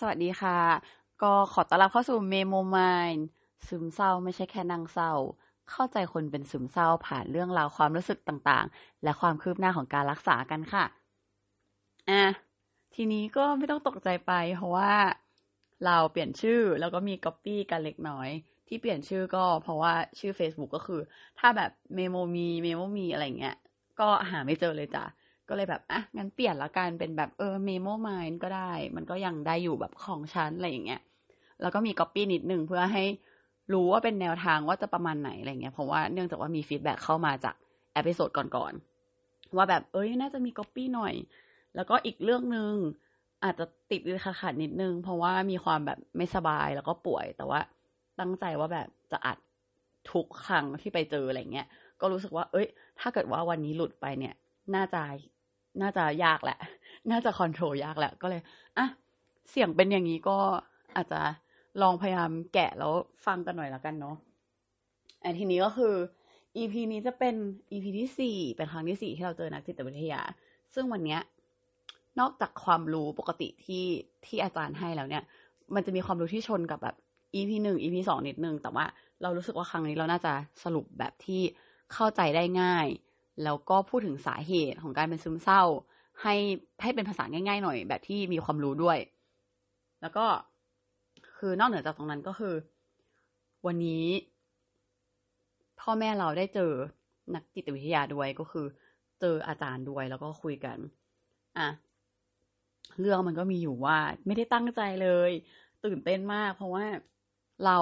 สวัสดีค่ะ ก็ขอต้อนรับเข้าสู่เมโมมายซึมเศร้าไม่ใช่แค่นั่งเศร้า เข้าใจคนเป็นซึมเศร้าผ่านเรื่องราวความรู้สึกต่างๆ และความคืบหน้าของการรักษากันค่ะ อะ ทีนี้ก็ไม่ต้องตกใจไป เพราะว่าเราเปลี่ยนชื่อแล้วก็มีก๊อปปี้กันเล็กน้อย ที่เปลี่ยนชื่อก็เพราะว่าชื่อ Facebook ก็คือ ถ้าแบบเมโมมีเมโมมีอะไรเงี้ย ก็หาไม่เจอเลยจ้ะ ก็เลยแบบอะงั้นเปลี่ยนละกันเป็นแบบเออเมโมมายก็ได้ มันก็ยังได้อยู่แบบของฉันอะไรอย่างเงี้ยแล้วก็มีก๊อปปี้นิดนึงเพื่อให้รู้ว่าเป็นแนวทางว่าจะประมาณไหนอะไรเงี้ยเพราะว่าเนื่องจากว่ามี feedback เข้ามาจาก episode ก่อนๆว่าแบบเอ้ยน่าจะมีก๊อปปี้หน่อย แล้วก็อีกเรื่องหนึ่งอาจจะติดๆ ขาดๆนิดนึง เพราะว่ามีความแบบไม่สบายแล้วก็ป่วย แต่ว่าตั้งใจว่าแบบจะอัดทุกครั้งที่ไปเจออะไรเงี้ย ก็รู้สึกว่า เอ้ย ถ้าเกิดว่าวันนี้หลุดไปเนี่ย น่าจะ น่าจะยากแหละ น่าจะคอนโทรลยากแหละ ก็เลยอะเสียงเป็นอย่างนี้ก็อาจจะลองพยายามแกะแล้วฟังกันหน่อยแล้วกันเนาะอันทีนี้ก็คือ EP นี้จะเป็น EP ที่สี่เป็นครั้งที่สี่ที่เราเจอนักจิตวิทยา ซึ่งวันเนี้ยนอกจากความรู้ปกติที่ที่อาจารย์ให้แล้วเนี่ย มันจะมีความรู้ที่ชนกับแบบ EP หนึ่ง EP สองนิดนึง แต่ว่าเรารู้สึกว่าครั้งนี้เราน่าจะสรุปแบบที่เข้าใจได้ง่าย แล้วก็พูดถึงสาเหตุของการเป็นซึมเศร้า ให้ให้เป็นภาษาง่าย ๆ หน่อย แบบที่มีความรู้ด้วย แล้วก็คือนอกเหนือจากตรงนั้นก็คือ วันนี้ พ่อแม่เราได้เจอนักจิตวิทยาด้วยก็คือ เจออาจารย์ด้วยแล้วก็คุยกัน อะเรื่องมันก็มีอยู่ว่า ไม่ได้ตั้งใจเลย ตื่นเต้นมาก เพราะว่าเรา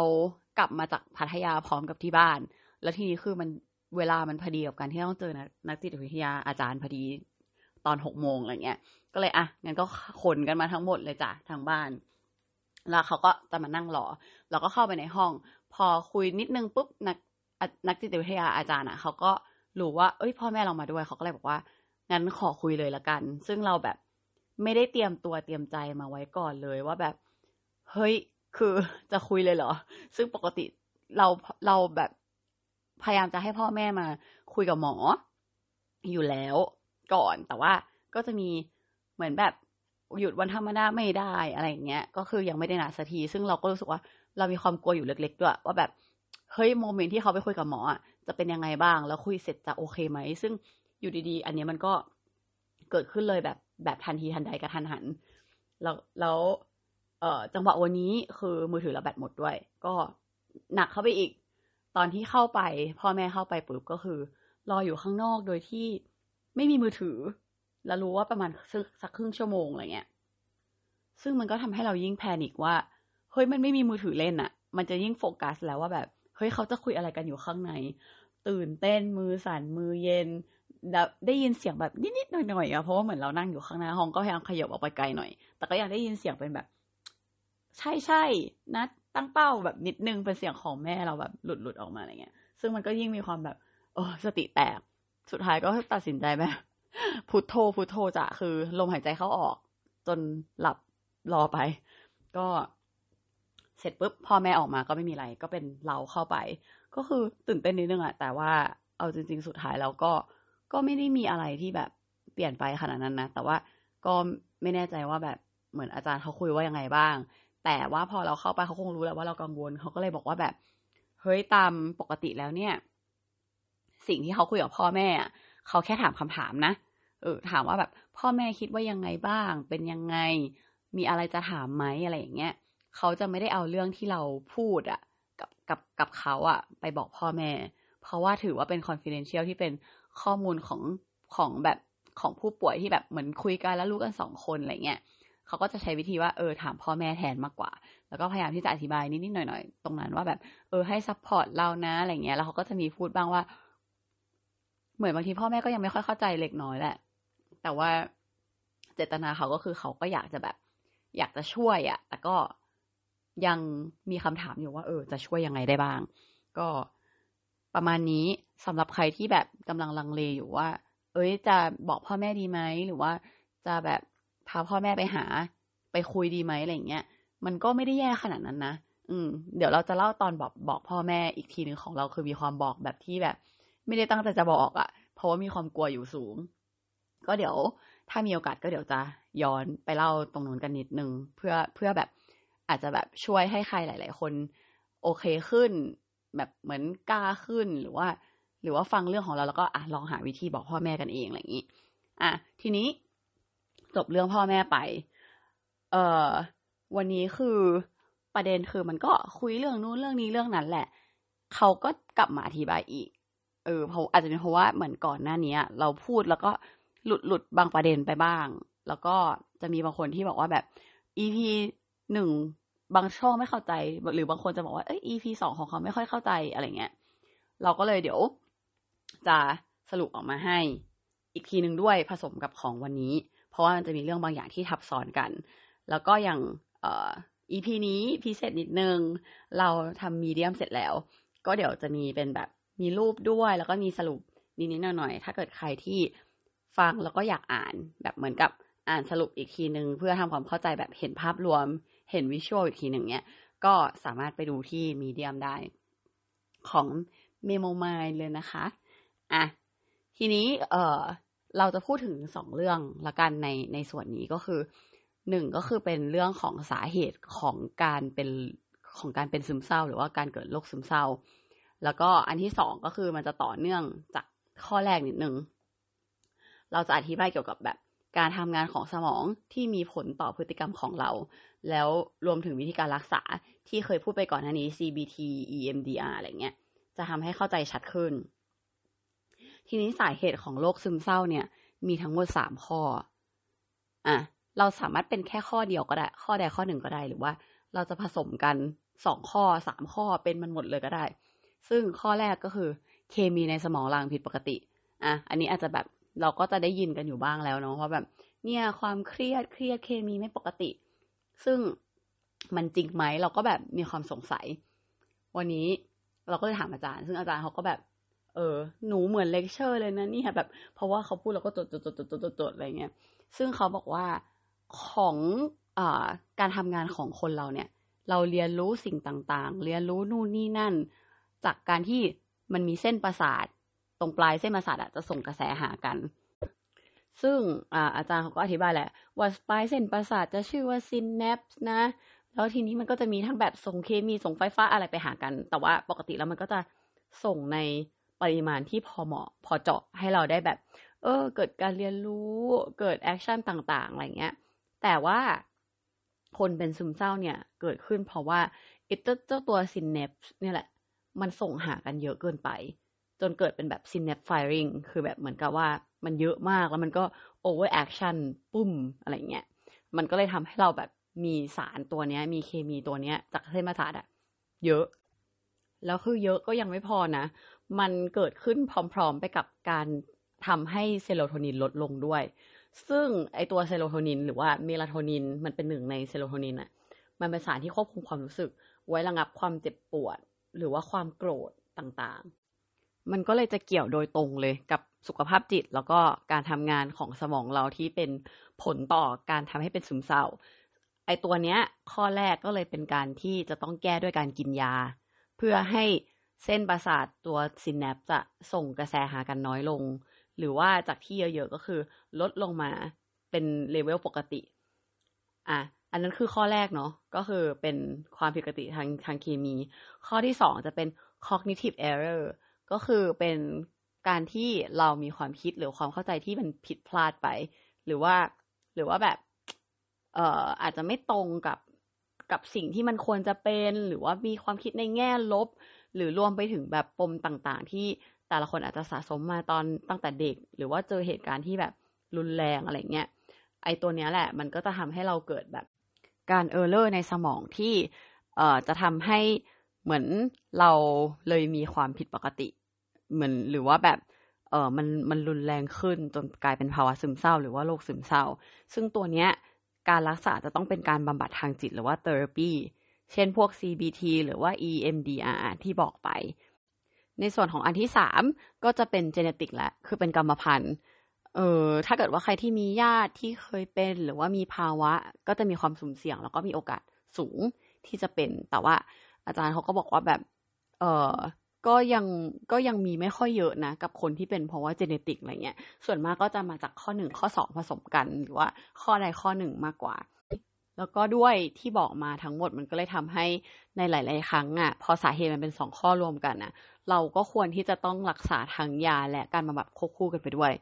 กลับมาจากพัทยาพร้อมกับที่บ้าน แล้วทีนี้คือมัน เวลามันพอดีกับการที่ต้องเจอนักจิตวิทยาอาจารย์พอดีตอนหกโมงอะไรเงี้ย ก็เลยอะงั้นก็ขนกันมาทั้งหมดเลยจ้ะทางบ้าน แล้วเขาก็จะมานั่งรอเราก็เข้าไปในห้อง พอคุยนิดนึงปุ๊บนักนักจิตวิทยาอาจารย์อะเขาก็รู้ว่า เอ้ย พ่อแม่เรามาด้วยเขาก็เลยบอกว่างั้นขอคุยเลยละกัน ซึ่งเราแบบไม่ได้เตรียมตัวเตรียมใจมาไว้ก่อนเลยว่าแบบ เฮ้ย คือจะคุยเลยเหรอ ซึ่งปกติเราเราแบบ พยายามจะให้พ่อแม่มาคุยกับหมอ อยู่แล้วก่อน แต่ว่าก็จะมีเหมือนแบบหยุดวันธรรมดาไม่ได้อะไรเงี้ย ก็คือยังไม่ได้นัดสักที ซึ่งเราก็รู้สึกว่าเรามีความกลัวอยู่เล็ก ๆ ด้วย ว่าแบบเฮ้ยโมเมนต์ที่เขาไปคุยกับหมอจะเป็นยังไงบ้าง แล้วคุยเสร็จจะโอเคไหม ซึ่งอยู่ดีๆ อันนี้มันก็เกิดขึ้นเลยแบบแบบทันทีทันใดกระทันหัน แล้วแล้วเอ่อจังหวะวันนี้คือมือถือเราแบตหมดด้วย ก็หนักเข้าไปอีก ตอนที่เข้าไป พ่อแม่เข้าไปปุ๊บก็คือ รออยู่ข้างนอกโดยที่ไม่มีมือถือ แล้วรู้ว่าประมาณสักครึ่งชั่วโมงอะไรเงี้ย ซึ่งมันก็ทำให้เรายิ่งแพนิกว่า เฮ้ยมันไม่มีมือถือเล่นอะ่ะมันจะยิ่งโฟกัสแล้วว่าแบบ เฮ้ยเขาจะคุยอะไรกันอยู่ข้างใน ตื่นเต้นมือสั่นมือเย็น ได้ยินเสียงแบบนิดๆหน่อยๆอะเพราะว่าเหมือนเรานั่งอยู่ข้างหน้าห้องก็พยายามขยับออกไปไกลหน่อย แต่ก็ยังได้ยินเสียงเป็นแบบ ใช่ใช่นะ ตั้งเป้าแบบนิดนึงเป็นเสียงของแม่เราแบบหลุดหลุดออกมาอะไรเงี้ย ซึ่งมันก็ยิ่งมีความแบบโอ้สติแตก สุดท้ายก็ตัดสินใจแบบพุทโธพุทโธจะคือลมหายใจเข้าออก จนหลับรอไป ก็เสร็จปุ๊บพ่อแม่ออกมาก็ไม่มีอะไร ก็เป็นเราเข้าไป ก็คือตื่นเต้นนิดนึงอะแต่ว่าเอาจริง ๆ สุดท้ายแล้วก็ก็ไม่ได้มีอะไรที่แบบเปลี่ยนไปขนาดนั้นนะ แต่ว่าก็ไม่แน่ใจว่าแบบเหมือนอาจารย์เขาคุยว่ายังไงบ้าง แต่ว่าพอเราเข้าไปเขาคงรู้แล้วว่าเรากังวลเขาก็เลยบอกว่าแบบ เฮ้ยตามปกติแล้วเนี่ย สิ่งที่เขาคุยกับพ่อแม่เขาแค่ถามคำถามนะเออถามว่าแบบพ่อแม่คิดว่ายังไงบ้าง เป็นยังไง มีอะไรจะถามไหมอะไรอย่างเงี้ยเขาจะไม่ได้เอาเรื่องที่เราพูดอะกับกับกับเขาอะไปบอกพ่อแม่ เพราะว่าถือว่าเป็น confidential ที่เป็นข้อมูลของของแบบของผู้ป่วยที่แบบเหมือนคุยกันแล้วรู้กันสองคนอะไรเงี้ย เขาก็จะใช้วิธีว่าเออถามพ่อแม่แทนมากกว่า แล้วก็พยายามที่จะอธิบายนิดๆหน่อยๆตรงนั้นว่าแบบเออให้ support เรานะอะไรเงี้ยแล้วเขาก็จะมีพูดบ้างว่า เหมือนบางทีพ่อแม่ก็ยังไม่ค่อยเข้าใจเล็กน้อยแหละ แต่ว่าเจตนาเขาก็คือเขาก็อยากจะแบบ อยากจะช่วยอะ่ะแต่ก็ยังมีคำถามอยู่ว่า เออ จะช่วยยังไงได้บ้าง ก็ประมาณนี้สำหรับใครที่แบบกำลังลังเลอยู่ว่า เอ้ย จะบอกพ่อแม่ดีไหมหรือว่าจะแบบ พาพ่อแม่ไปหา ไปคุยดีไหมอะไรเงี้ย มันก็ไม่ได้แย่ขนาดนั้นนะอืม เดี๋ยวเราจะเล่าตอนบอกบอกพ่อแม่อีกทีหนึ่งของเราคือมีความบอกแบบที่แบบ ไม่ได้ตั้งใจจะบอกอะ่ะ เพราะว่ามีความกลัวอยู่สูง ก็เดี๋ยวถ้ามีโอกาสก็เดี๋ยวจะย้อนไปเล่าตรงนู้นกันนิดนึงเพื่อเพื่อแบบอาจจะแบบช่วยให้ใครหลาย ๆ คน โอเคขึ้น แบบเหมือนกล้าขึ้นหรือว่า หรือว่าฟังเรื่องของเราแล้วก็อะลองหาวิธีบอกพ่อแม่กันเองอะไรอย่างนี้อะทีนี้ จบเรื่องพ่อแม่ไป เอ่อ วันนี้คือประเด็นคือมันก็คุยเรื่องนู้นเรื่องนี้เรื่องนั้นแหละ เขาก็กลับมาอธิบายอีก เออเพราะอาจจะเป็นเพราะว่าเหมือนก่อนหน้านี้เราพูดแล้วก็หลุดหลุดบางประเด็นไปบ้าง แล้วก็จะมีบางคนที่บอกว่าแบบ EP หนึ่งบางช่องไม่เข้าใจ หรือบางคนจะบอกว่าเอ้ย EP สองของเขาไม่ค่อยเข้าใจอะไรเงี้ย เราก็เลยเดี๋ยว จะสรุปออกมาให้อีกทีหนึ่งด้วยผสมกับของวันนี้ เพราะว่ามันจะมีเรื่องบางอย่างที่ทับซ้อนกัน แล้วก็อย่างเอ่อ EP นี้พิเศษนิดนึง เราทำมีเดียมเสร็จแล้ว ก็เดี๋ยวจะมีเป็นแบบมีรูปด้วย แล้วก็มีสรุปนิดๆหน่อยๆถ้าเกิดใครที่ฟังแล้วก็อยากอ่านแบบเหมือนกับอ่านสรุปอีกทีหนึ่งเพื่อทำความเข้าใจแบบเห็นภาพรวม เห็นวิชวลอีกทีหนึ่งเนี้ยก็สามารถไปดูที่มีเดียมได้ ของเมโมไมายเลยนะคะ อะ ทีนี้ เออ เราจะพูดถึงสองเรื่องละกันในในส่วนนี้ก็คือหนึ่งก็คือเป็นเรื่องของสาเหตุของการเป็นของการเป็นซึมเศร้า หรือว่าการเกิดโรคซึมเศร้า แล้วก็อันที่สองก็คือมันจะต่อเนื่องจากข้อแรกนิดนึง เราจะอธิบายเกี่ยวกับแบบการทำงานของสมองที่มีผลต่อพฤติกรรมของเรา แล้วรวมถึงวิธีการรักษาที่เคยพูดไปก่อนหน้านี้ CBT EMDR อะไรเงี้ย จะทำให้เข้าใจชัดขึ้น ทีนี้สาเหตุของโรคซึมเศร้าเนี่ย มีทั้งหมดสามข้อ อะ เราสามารถเป็นแค่ข้อเดียวก็ได้ ข้อใดข้อหนึ่งก็ได้ หรือว่า เราจะผสมกันสองข้อสามข้อเป็นมันหมดเลยก็ได้ ซึ่งข้อแรกก็คือ เคมีในสมองเราผิดปกติ อะ อันนี้อาจจะแบบเราก็จะได้ยินกันอยู่บ้างแล้วเนาะว่าแบบ เนี่ยความเครียดเครียดเคมีไม่ปกติ ซึ่งมันจริงไหมเราก็แบบมีความสงสัย วันนี้เราก็เลยถามอาจารย์ ซึ่งอาจารย์เขาก็แบบ เออหนูเหมือนเลคเชอร์เลยนะนี่แบบ เพราะว่าเขาพูดเราก็จดจดจดจดจดจดอะไรเงี้ย ซึ่งเขาบอกว่าของอ่าการทำงานของคนเราเนี่ย เราเรียนรู้สิ่งต่างๆ เรียนรู้นู่นนี่นั่น จากการที่มันมีเส้นประสาท ตรงปลายเส้นประสาทอะจะส่งกระแสหากัน ซึ่งอาอาจารย์เขาก็อธิบายแหละ ว่าปลายเส้นประสาทจะชื่อว่า synapse นะ แล้วทีนี้มันก็จะมีทั้งแบบส่งเคมีส่งไฟฟ้าอะไรไปหากัน แต่ว่าปกติแล้วมันก็จะส่งใน ปริมาณที่พอเหมาะพอเจาะให้เราได้แบบ เออ เกิดการเรียนรู้เกิด action ต่างๆอะไรเงี้ย แต่ว่าคนเป็นซึมเศร้าเนี่ยเกิดขึ้นเพราะว่าไอ้เจ้าตัว synapse เนี่ยแหละ มันส่งหากันเยอะเกินไป จนเกิดเป็นแบบ synapse firing คือแบบเหมือนกับว่ามันเยอะมากแล้วมันก็ over action ปุ้มอะไรเงี้ยมันก็เลยทำให้เราแบบมีสารตัวเนี้ย มีเคมีตัวเนี้ย จากเส้นประสาทอะเยอะ แล้วคือเยอะก็ยังไม่พอนะ มันเกิดขึ้นพร้อมๆไปกับการทำให้เซโรโทนินลดลงด้วย ซึ่งไอตัวเซโรโทนินหรือว่าเมลาโทนินมันเป็นหนึ่งในเซโรโทนินอะมันเป็นสารที่ควบคุมความรู้สึก ไว้ระงับความเจ็บปวด หรือว่าความโกรธต่างๆ มันก็เลยจะเกี่ยวโดยตรงเลยกับสุขภาพจิต แล้วก็การทำงานของสมองเราที่เป็นผลต่อการทำให้เป็นซึมเศร้า ไอตัวเนี้ยข้อแรกก็เลยเป็นการที่จะต้องแก้ด้วยการกินยา เพื่อให้ เส้นประสาทตัวซินแนปจะส่งกระแสหากันน้อยลง หรือว่าจากที่เยอะๆก็คือ ลดลงมาเป็นเลเวลปกติ อะ อันนั้นคือข้อแรกเนาะก็คือเป็นความผิดปกติทางทางเคมี ข้อที่สองจะเป็น cognitive error ก็คือเป็นการที่เรามีความคิดหรือความเข้าใจที่มันผิดพลาดไป หรือว่าหรือว่าแบบ เอ่ออาจจะไม่ตรงกับกับสิ่งที่มันควรจะเป็น หรือว่ามีความคิดในแง่ลบ หรือรวมไปถึงแบบปมต่างๆ ที่แต่ละคนอาจจะสะสมมาตอนตั้งแต่เด็ก หรือว่าเจอเหตุการณ์ที่แบบรุนแรงอะไรเงี้ยไอตัวเนี้ยแหละ มันก็จะทำให้เราเกิดแบบการ error ในสมองที่เอ่อจะทำให้เหมือนเราเลยมีความผิดปกติ เหมือนหรือว่าแบบเออมันมันรุนแรงขึ้นจนกลายเป็นภาวะซึมเศร้า หรือว่าโรคซึมเศร้า ซึ่งตัวเนี้ยการรักษาจะต้องเป็นการบำบัดทางจิตหรือว่า therapy เช่นพวก CBT หรือว่า EMDR ที่บอกไป ในส่วนของอันที่สามก็จะเป็นเจเนติกแหละ คือเป็นกรรมพันธุ์เออถ้าเกิดว่าใครที่มีญาติที่เคยเป็น หรือว่ามีภาวะ ก็จะมีความสุ่มเสี่ยง แล้วก็มีโอกาสสูงที่จะเป็น แต่ว่าอาจารย์เขาก็บอกว่าแบบ เออก็ยังก็ยังมีไม่ค่อยเยอะนะ กับคนที่เป็นเพราะว่าเจเนติกอะไรเงี้ย ส่วนมากก็จะมาจากข้อหนึ่งข้อสองผสมกัน หรือว่าข้อใดข้อหนึ่งมากกว่า แล้วก็ด้วยที่บอกมาทั้งหมดมันก็เลยทำให้ในหลาย ๆ ครั้งอะ พอสาเหตุมันเป็นสองข้อรวมกันอะ เราก็ควรที่จะต้องรักษาทางยาและการบำบัดควบคู่กันไปด้วย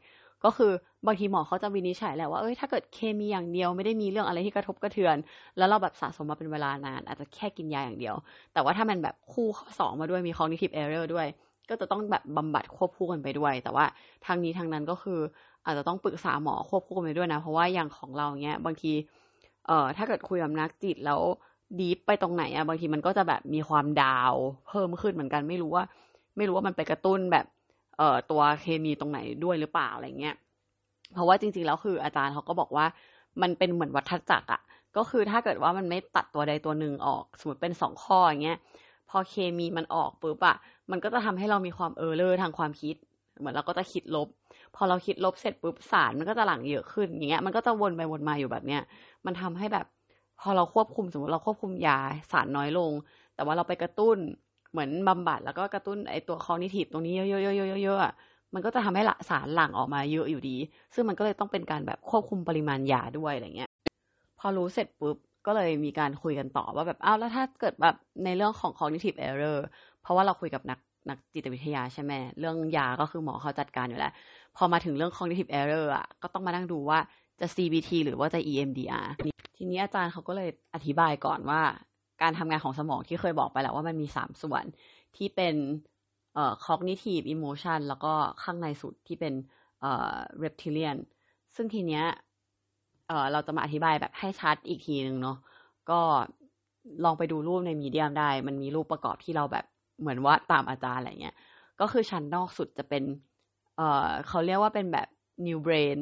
ก็คือบางทีหมอเขาจะวินิจฉัยแหละว่าเอ้ยถ้าเกิดเคมีอย่างเดียวไม่ได้มีเรื่องอะไรที่กระทบกระเทือน แล้วเราแบบสะสมมาเป็นเวลานาน อาจจะแค่กินยาอย่างเดียว แต่ว่าถ้ามันแบบคู่ข้อสองมาด้วยมี cognitive error ด้วย ก็จะต้องแบบบำบัดควบคู่กันไปด้วย แต่ว่าทางนี้ทางนั้นก็คืออาจจะต้องปรึกษาหมอควบคู่กันไปด้วยนะ เพราะว่าอย่างของเราเนี้ยบางที เอ่อถ้าเกิดคุยกับนักจิตแล้วดีฟไปตรงไหนอะบางทีมันก็จะแบบมีความดาวเพิ่มขึ้นเหมือนกันไม่รู้ว่า ไม่รู้ว่ามันไปกระตุ้นแบบเอ่อตัวเคมีตรงไหนด้วยหรือเปล่าอะไรเงี้ยเพราะว่าจริงๆแล้วคืออาจารย์เขาก็บอกว่ามันเป็นเหมือนวัฏจักรอะก็คือถ้าเกิดว่ามันไม่ตัดตัวใดตัวหนึ่งออก สมมติเป็นสองข้ออย่างเงี้ยพอเคมีมันออกปุ๊บอะมันก็จะทำให้เรามีความเออเลอร์ทางความคิด เหมือนเราก็จะคิดลบ พอเราคิดลบเสร็จปุ๊บสารมันก็จะหลั่งเยอะขึ้นอย่างเงี้ยมันก็จะวนไปวนมาอยู่แบบเนี้ยมันทำให้แบบ พอเราควบคุมสมมติเราควบคุมยาสารน้อยลง แต่ว่าเราไปกระตุ้นเหมือนบำบัดแล้วก็กระตุ้นไอตัวคอนิทีฟตรงนี้เยอะๆๆๆๆมันก็จะทำให้สารหลั่งออกมาเยอะอยู่ดี ซึ่งมันก็เลยต้องเป็นการแบบควบคุมปริมาณยาด้วยอะไรเงี้ย พอรู้เสร็จปุ๊บก็เลยมีการคุยกันต่อว่าแบบอ้าวแล้วถ้าเกิดแบบในเรื่องของ cognitive error เพราะว่าเราคุยกับนักนักจิตวิทยาใช่ไหมเรื่องยาก็คือหมอเขาจัดการอยู่แล้ว พอมาถึงเรื่อง cognitive error อะก็ต้องมานั่งดูว่าจะ CBT หรือว่าจะ EMDR ทีนี้อาจารย์เขาก็เลยอธิบายก่อนว่า การทำงานของสมองที่เคยบอกไปแล้วว่ามันมีสามส่วนที่เป็นเอ่อ cognitive emotion แล้วก็ข้างในสุดที่เป็นเอ่อ reptilian ซึ่งทีเนี้ยเอ่อเราจะมาอธิบายแบบให้ชัดอีกทีหนึ่งเนาะก็ลองไปดูรูปในมีเดียมได้ มันมีรูปประกอบที่เราแบบเหมือนว่าตามอาจารย์อะไรเงี้ย ก็คือชั้นนอกสุดจะเป็น เอ่อเขาเรียกว่าเป็นแบบ new brain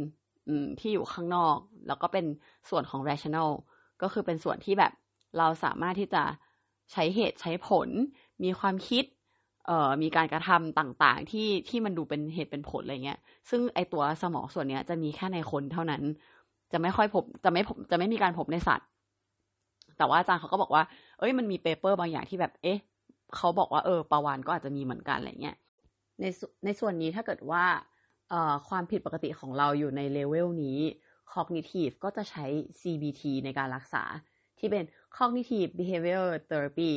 ที่อยู่ข้างนอก แล้วก็เป็นส่วนของ rational ก็คือเป็นส่วนที่แบบเราสามารถที่จะใช้เหตุใช้ผล มีความคิดเอ่อมีการกระทำต่างๆ ที่ที่มันดูเป็นเหตุเป็นผลอะไรเงี้ย ซึ่งไอตัวสมองส่วนเนี้ยจะมีแค่ในคนเท่านั้น จะไม่ค่อยพบจะไม่พบจะไม่มีการพบในสัตว์ แต่ว่าอาจารย์เขาก็บอกว่า เอ้ยมันมี paper บางอย่างที่แบบ เอ๊ะเขาบอกว่าเออปลาวาฬก็อาจจะมีเหมือนกันอะไรเงี้ย ในในส่วนนี้ถ้าเกิดว่าความผิดปกติของเราอยู่ในเลเวลนี้ cognitive ก็จะใช้ CBT ในการรักษา ที่เป็น cognitive behavior therapy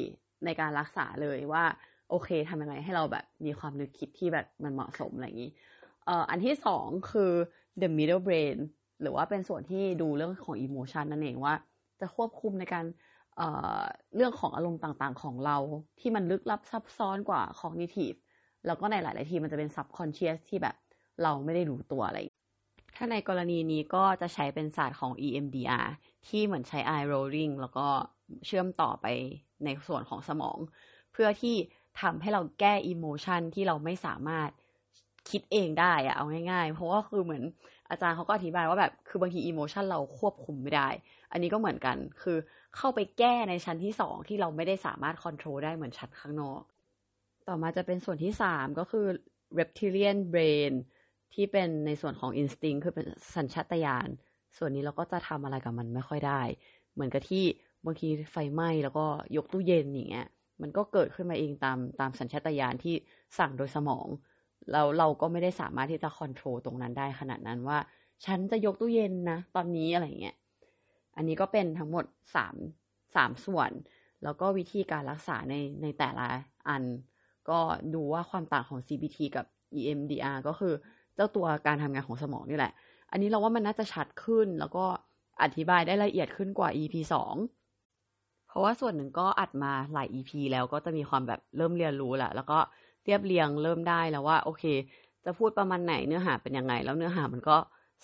ในการรักษาเลยว่า โอเคทำยังไงให้เราแบบมีความนึกคิดที่แบบมันเหมาะสมอะไรอย่างนี้อันที่สองคือ the middle brain หรือว่าเป็นส่วนที่ดูเรื่องของ emotion นั่นเองว่า จะควบคุมในการเเรื่องของอารมณ์ต่างๆ ของเราที่มันลึกลับซับซ้อนกว่า cognitive แล้วก็ในหลาย ๆ ทีมันจะเป็น subconscious ที่แบบเราไม่ได้รู้ตัวอะไร ถ้าในกรณีนี้ก็จะใช้เป็นศาสตร์ของ EMDR ที่เหมือนใช้ eye rolling แล้วก็เชื่อมต่อไปในส่วนของสมอง เพื่อที่ทำให้เราแก้ emotion ที่เราไม่สามารถคิดเองได้อะเอาง่ายๆ เพราะว่าคือเหมือนอาจารย์เขาก็อธิบายว่าแบบคือบางที emotion เราควบคุมไม่ได้ อันนี้ก็เหมือนกันคือเข้าไปแก้ในชั้นที่สองที่เราไม่ได้สามารถ control ได้เหมือนชั้นข้างนอก ต่อมาจะเป็นส่วนที่สามก็คือ reptilian brain ที่เป็นในส่วนของ instinct คือเป็นสัญชาตญาณ ส่วนนี้เราก็จะทำอะไรกับมันไม่ค่อยได้ เหมือนกับที่บางทีไฟไหม้แล้วก็ยกตู้เย็นอย่างเงี้ย มันก็เกิดขึ้นมาเองตามตามสัญชาตญาณที่สั่งโดยสมอง เราเราก็ไม่ได้สามารถที่จะคอนโทรลตรงนั้นได้ขนาดนั้นว่า ฉันจะยกตู้เย็นนะตอนนี้อะไรเงี้ย อันนี้ก็เป็นทั้งหมดสามสามส่วน แล้วก็วิธีการรักษาในในแต่ละอัน ก็ดูว่าความต่างของ CBT กับ EMDR ก็คือเจ้าตัวการทำงานของสมองนี่แหละ อันนี้เราว่ามันน่าจะชัดขึ้น แล้วก็อธิบายได้ละเอียดขึ้นกว่า EP สองเพราะว่าส่วนหนึ่งก็อัดมาหลาย EP แล้วก็จะมีความแบบเริ่มเรียนรู้แหละแล้วก็เรียบเรียงเริ่มได้แล้วว่า โอเค จะพูดประมาณไหนเนื้อหาเป็นยังไง แล้วเนื้อหามันก็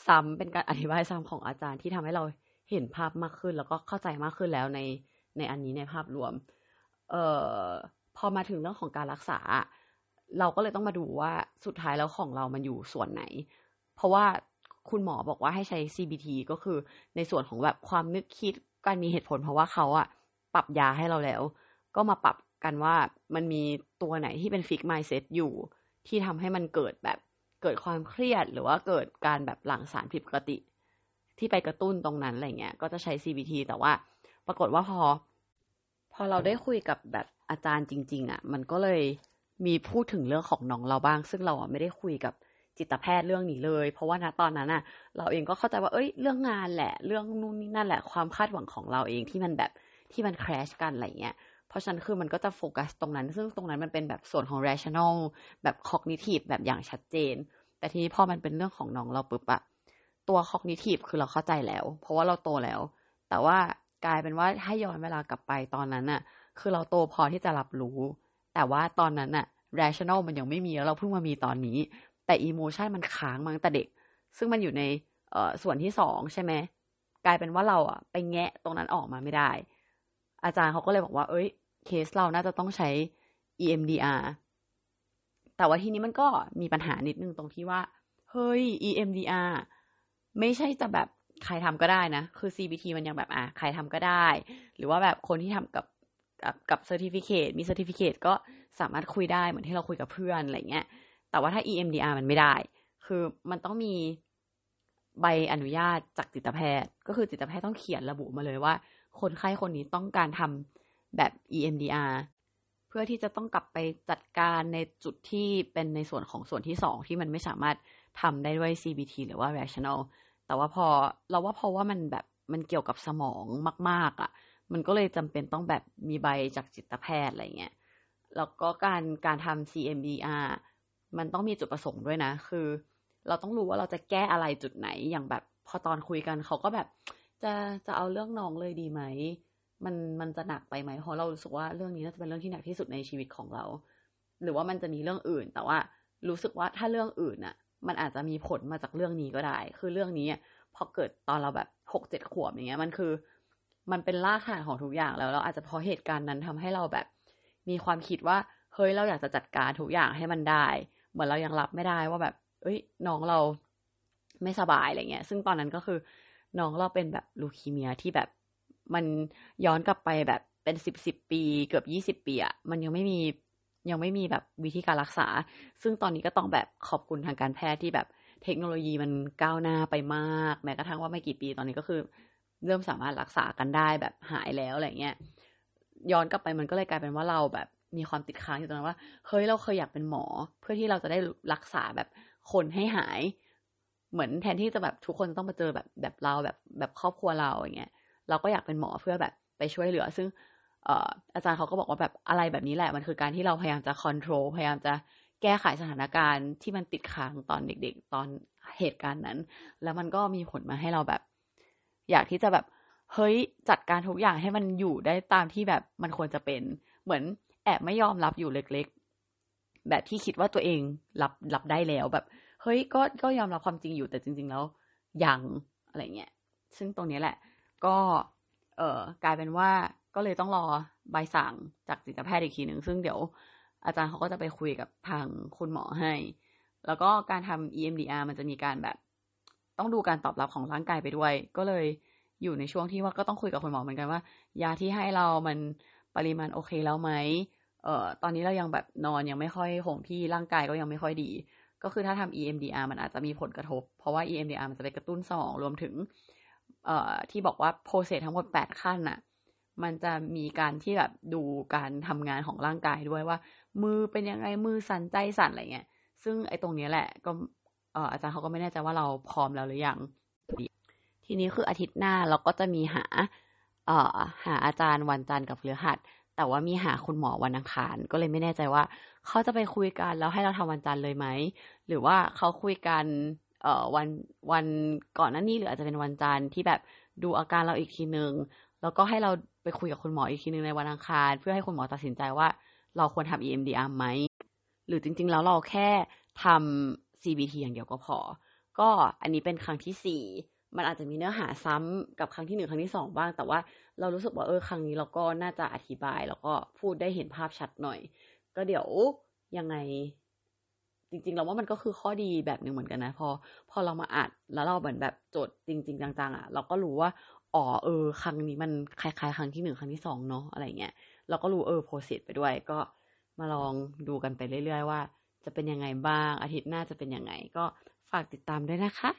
ซ้ำเป็นการอธิบายซ้ำของอาจารย์ที่ทำให้เราเห็นภาพมากขึ้น แล้วก็เข้าใจมากขึ้นแล้วในในอันนี้ในภาพรวม เอ่อ พอมาถึงเรื่องของการรักษา เราก็เลยต้องมาดูว่าสุดท้ายแล้วของเรามันอยู่ส่วนไหน เพราะว่าคุณหมอบอกว่าให้ใช้ CBT ก็คือในส่วนของแบบความนึกคิดการมีเหตุผล เพราะว่าเขาอะปรับยาให้เราแล้ว ก็มาปรับกันว่ามันมีตัวไหนที่เป็นฟิกไมเซ็ตอยู่ ที่ทำให้มันเกิดแบบเกิดความเครียด หรือว่าเกิดการแบบหลั่งสารผิดปกติ ที่ไปกระตุ้นตรงนั้นอะไรเงี้ยก็จะใช้ CBT แต่ว่า ปรากฏว่าพอ พอเราได้คุยกับแบบอาจารย์จริง ๆอะ่ะ มันก็เลยมีพูดถึงเรื่องของน้องเราบ้าง ซึ่งเราอะไม่ได้คุยกับจิตแพทย์เรื่องนี้เลย เพราะว่าณตอนนั้นอะ เราเองก็เข้าใจว่าเอ้ย เรื่องงานแหละ เรื่องนู่นนี่นั่นแหละความคาดหวังของเราเองที่มันแบบที่มันแครชกันอะไรเงี้ยเพราะฉะนั้นคือมันก็จะโฟกัสตรงนั้น ซึ่งตรงนั้นมันเป็นแบบส่วนของ rational แบบ cognitive แบบอย่างชัดเจน แต่ทีนี้พอมันเป็นเรื่องของน้องเราปุ๊บอะตัว cognitive คือเราเข้าใจแล้ว เพราะว่าเราโตแล้ว แต่ว่า กลายเป็นว่าถ้าย้อนเวลากลับไปตอนนั้นอะคือเราโตพอที่จะรับรู้ แต่ว่าตอนนั้นอะ rational มันยังไม่มีแล้วเราเพิ่งมามีตอนนี้ แต่ emotion มันค้างมาตั้งแต่เด็ก ซึ่งมันอยู่ในเอ่อส่วนที่สองใช่ไหมกลายเป็นว่าเราอะไปแงะตรงนั้นออกมาไม่ได้ อาจารย์เขาก็เลยบอกว่า เอ้ย เคสเราน่าจะต้องใช้ EMDR แต่ว่าทีนี้มันก็มีปัญหานิดนึงตรงที่ว่า เฮ้ย EMDR ไม่ใช่จะแบบ ใครทำก็ได้นะ คือ CBT มันยังแบบอะใครทำก็ได้ หรือว่าแบบคนที่ทำกับกับกับ certificate มี certificate ก็สามารถคุยได้เหมือนที่เราคุยกับเพื่อนอะไรเงี้ย แต่ว่าถ้า EMDR มันไม่ได้ คือมันต้องมีใบอนุญาตจากจิตแพทย์ ก็คือจิตแพทย์ต้องเขียนระบุมาเลยว่า คนไข้คนนี้ต้องการทำแบบ EMDR เพื่อที่จะต้องกลับไปจัดการในจุดที่เป็นในส่วนของส่วนที่สองที่มันไม่สามารถทำได้ด้วย CBT หรือว่า rational แต่ว่าพอเราว่าเพราะว่ามันแบบมันเกี่ยวกับสมองมาก ๆอะ่ะ มันก็เลยจำเป็นต้องแบบมีใบจากจิตแพทย์อะไรเงี้ยแล้วก็การการทำ CMDR มันต้องมีจุดประสงค์ด้วยนะ คือ เราต้องรู้ว่าเราจะแก้อะไรจุดไหนอย่างแบบพอตอนคุยกันเขาก็แบบ จะจะเอาเรื่องน้องเลยดีไหมมันมันจะหนักไปไหมเพราะเรารู้สึกว่าเรื่องนี้น่าจะเป็นเรื่องที่หนักที่สุดในชีวิตของเรา หรือว่ามันจะมีเรื่องอื่น แต่ว่ารู้สึกว่าถ้าเรื่องอื่นน่ะ มันอาจจะมีผลมาจากเรื่องนี้ก็ได้ คือเรื่องนี้พอเกิดตอนเราแบบหกเจ็ดขวบอย่างเงี้ย มันคือ มันเป็นรากฐานของทุกอย่างแล้วเราอาจจะเพราะเหตุการณ์นั้นทำให้เราแบบ มีความคิดว่า เฮ้ยเราอยากจะจัดการทุกอย่างให้มันได้ เหมือนเรายังรับไม่ได้ว่าแบบ เอ้ยน้องเราไม่สบายอะไรเงี้ย ซึ่งตอนนั้นก็คือน้องเราเป็นแบบลูคีเมียที่แบบมันย้อนกลับไปแบบเป็นสิบสิบปี เกือบยี่สิบปีอะมันยังไม่มี ยังไม่มีแบบวิธีการรักษา ซึ่งตอนนี้ก็ต้องแบบขอบคุณทางการแพทย์ที่แบบเทคโนโลยีมันก้าวหน้าไปมาก แม้กระทั่งว่าไม่กี่ปีตอนนี้ก็คือ เริ่มสามารถรักษากันได้แบบหายแล้วอะไรเงี้ยย้อนกลับไปมันก็เลยกลายเป็นว่าเราแบบมีความติดค้างอยู่ตรงนั้นว่าเฮ้ยเราเคยอยากเป็นหมอ เพื่อที่เราจะได้รักษาแบบคนให้หาย เหมือนแทนที่จะแบบทุกคนต้องมาเจอแบบแบบเราแบบแบบครอบครัวเราอย่างเงี้ยเราก็อยากเป็นหมอเพื่อแบบไปช่วยเหลือ ซึ่ง อาจารย์เขาก็บอกว่าแบบอะไรแบบนี้แหละมันคือการที่เราพยายามจะคอนโทรลพยายามจะแก้ไขสถานการณ์ที่มันติดค้างตอนเด็ก ๆ ตอนเหตุการณ์นั้น แล้วมันก็มีผลมาให้เราแบบ อยากที่จะแบบเฮ้ยจัดการทุกอย่างให้มันอยู่ได้ตามที่แบบมันควรจะเป็นเหมือนแอบไม่ยอมรับอยู่เล็ก ๆ แบบที่คิดว่าตัวเองรับรับได้แล้วแบบ เฮ้ยก็ก็ยอมรับความจริงอยู่แต่จริง ๆ แล้วยังอะไรเงี้ยซึ่งตรงนี้แหละ ก็ เออกลายเป็นว่าก็เลยต้องรอใบสั่งจากจิตแพทย์อีกทีหนึ่งซึ่งเดี๋ยวอาจารย์เขาก็จะไปคุยกับทางคุณหมอให้ แล้วก็การทำ EMDR มันจะมีการแบบ ต้องดูการตอบรับของร่างกายไปด้วย ก็เลยอยู่ในช่วงที่ว่าก็ต้องคุยกับคุณหมอเหมือนกันว่า ยาที่ให้เรามันปริมาณโอเคแล้วไหมเอ่อตอนนี้เรายังแบบนอนยังไม่ค่อยคงที่ร่างกายก็ยังไม่ค่อยดี ก็คือถ้าทำ EMDR มันอาจจะมีผลกระทบ เพราะว่า EMDR มันจะไปกระตุ้นสมองรวมถึง เอ่อที่บอกว่าโปรเซสทั้งหมดแปดขั้นน่ะ มันจะมีการที่แบบดูการทำงานของร่างกายด้วยว่า มือเป็นยังไงมือสั่นใจสั่นอะไรเงี้ย ซึ่งไอ้ตรงนี้แหละก็เอ่ออาจารย์เขาก็ไม่แน่ใจว่าเราพร้อมแล้วหรือยัง ทีนี้คืออาทิตย์หน้าเราก็จะมีหาเอ่อหาอาจารย์วันจันทร์กับพฤหัสแต่ว่ามีหาคุณหมอวันอังคาร ก็เลยไม่แน่ใจว่า เขาจะไปคุยกันแล้วให้เราทำวันจันทร์เลยไหม หรือว่าเขาคุยกัน เอ่อวันวันก่อนหน้านี้หรืออาจจะเป็นวันจันทร์ที่แบบดูอาการเราอีกทีนึง แล้วก็ให้เราไปคุยกับคุณหมออีกทีนึงในวันอังคาร เพื่อให้คุณหมอตัดสินใจว่าเราควรทำ EMDR ไหม หรือจริง ๆ แล้วเราแค่ทำ CBT อย่างเดียวก็พอ ก็อันนี้เป็นครั้งที่สี่มันอาจจะมีเนื้อหาซ้ำกับครั้งที่หนึ่งครั้งที่สองบ้าง แต่ว่าเรารู้สึกว่าเออครั้งนี้เราก็น่าจะอธิบาย แล้วก็พูดได้เห็นภาพชัดหน่อย ก็เดี๋ยวยังไง จริงๆเราว่ามันก็คือข้อดีแบบหนึ่งเหมือนกันนะ พอ พอเรามาอัดแล้วเราเหมือนแบบจดจริง ๆ จังๆอะเราก็รู้ว่าอ๋อเออ ครั้งนี้มันคล้ายๆ ครั้งที่หนึ่งครั้งที่สองเนาะอะไรเงี้ยเราก็รู้เออโปรเซสไปด้วย ก็มาลองดูกันไปเรื่อย ๆ ว่า จะเป็นยังไงบ้างอาทิตย์หน้าจะเป็นยังไง ก็ฝากติดตามด้วยนะคะ